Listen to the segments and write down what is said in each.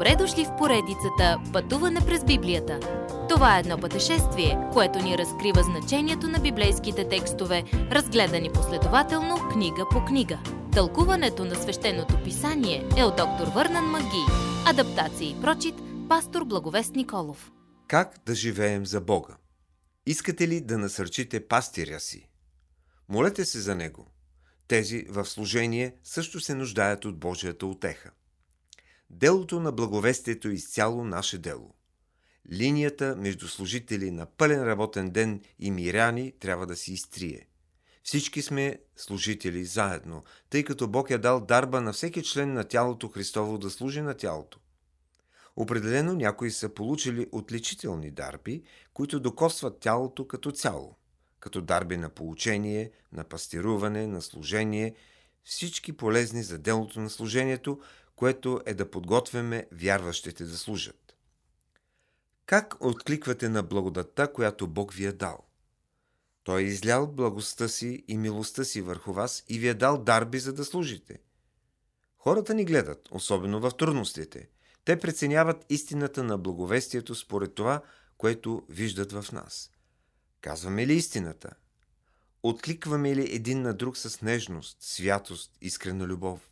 Добре дошли в поредицата Пътуване през Библията. Това е едно пътешествие, което ни разкрива значението на библейските текстове, разгледани последователно книга по книга. Тълкуването на свещеното писание е от доктор Върнан Маги. Адаптация и прочит, пастор Благовест Николов. Как да живеем за Бога? Искате ли да насърчите пастиря си? Молете се за него. Тези в служение също се нуждаят от Божията отеха. Делото на благовестието е изцяло наше дело. Линията между служители на пълен работен ден и миряни трябва да се изтрие. Всички сме служители заедно, тъй като Бог е дал дарба на всеки член на тялото Христово да служи на тялото. Определено някои са получили отличителни дарби, които докосват тялото като цяло, като дарби на получение, на пастируване, на служение, всички полезни за делото на служението, което е да подготвяме вярващите да служат. Как откликвате на благодатта, която Бог ви е дал? Той е излял благостта си и милостта си върху вас и ви е дал дарби, за да служите. Хората ни гледат, особено в трудностите. Те преценяват истината на благовестието според това, което виждат в нас. Казваме ли истината? Откликваме ли един на друг с нежност, святост, искрена любов?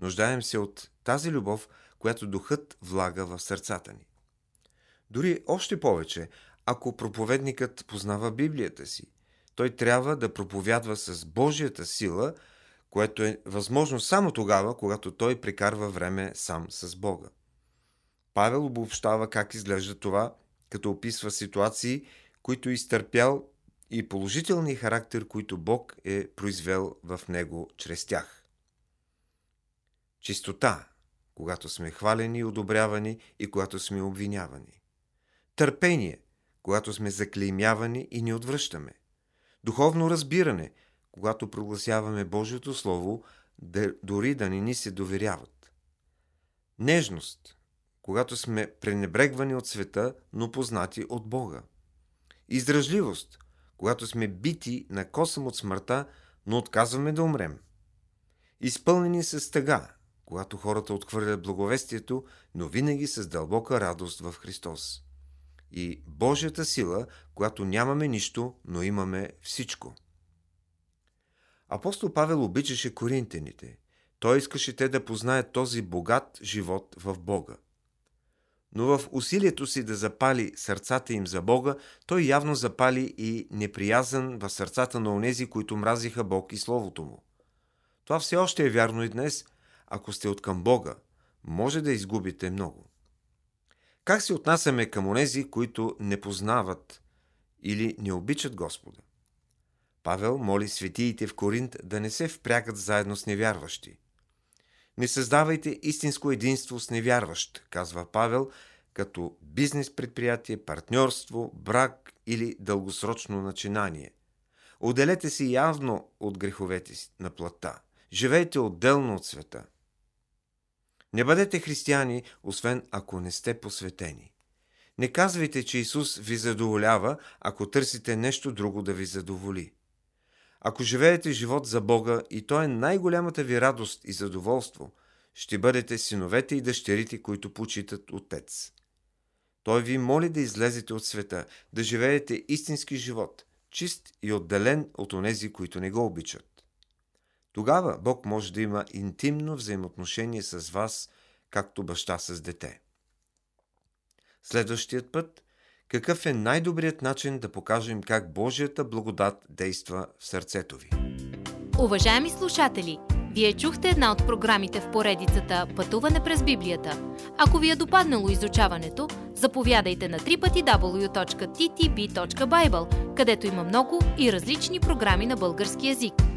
Нуждаем се от тази любов, която духът влага в сърцата ни. Дори още повече, ако проповедникът познава Библията си, той трябва да проповядва с Божията сила, което е възможно само тогава, когато той прекарва време сам с Бога. Павел обобщава как изглежда това, като описва ситуации, които изтърпял и положителния характер, които Бог е произвел в него чрез тях. Чистота, когато сме хвалени и одобрявани и когато сме обвинявани. Търпение, когато сме заклеймявани и ни отвръщаме. Духовно разбиране, когато прогласяваме Божието Слово, дори да не ни се доверяват. Нежност, когато сме пренебрегвани от света, но познати от Бога. Издръжливост, когато сме бити на косъм от смъртта, но отказваме да умрем. Изпълнени с тъга, когато хората отхвърлят благовестието, но винаги с дълбока радост в Христос. И Божията сила, която нямаме нищо, но имаме всичко. Апостол Павел обичаше коринтените. Той искаше те да познаят този богат живот в Бога. Но в усилието си да запали сърцата им за Бога, той явно запали и неприязан в сърцата на онези, които мразиха Бог и Словото му. Това все още е вярно и днес – ако сте от към Бога, може да изгубите много. Как се отнасяме към онези, които не познават или не обичат Господа? Павел моли светиите в Коринт да не се впрягат заедно с невярващи. Не създавайте истинско единство с невярващ, казва Павел, като бизнес предприятие, партньорство, брак или дългосрочно начинание. Отделете се явно от греховете на плата. Живейте отделно от света. Не бъдете християни, освен ако не сте посветени. Не казвайте, че Исус ви задоволява, ако търсите нещо друго да ви задоволи. Ако живеете живот за Бога и то е най-голямата ви радост и задоволство, ще бъдете синовете и дъщерите, които почитат Отец. Той ви моли да излезете от света, да живеете истински живот, чист и отделен от онези, които не го обичат. Тогава Бог може да има интимно взаимоотношение с вас, както баща с дете. Следващият път какъв е най-добрият начин да покажем как Божията благодат действа в сърцето ви? Уважаеми слушатели, вие чухте една от програмите в поредицата Пътуване през Библията. Ако ви е допаднало изучаването, заповядайте на www.ttb.bible, където има много и различни програми на български язик.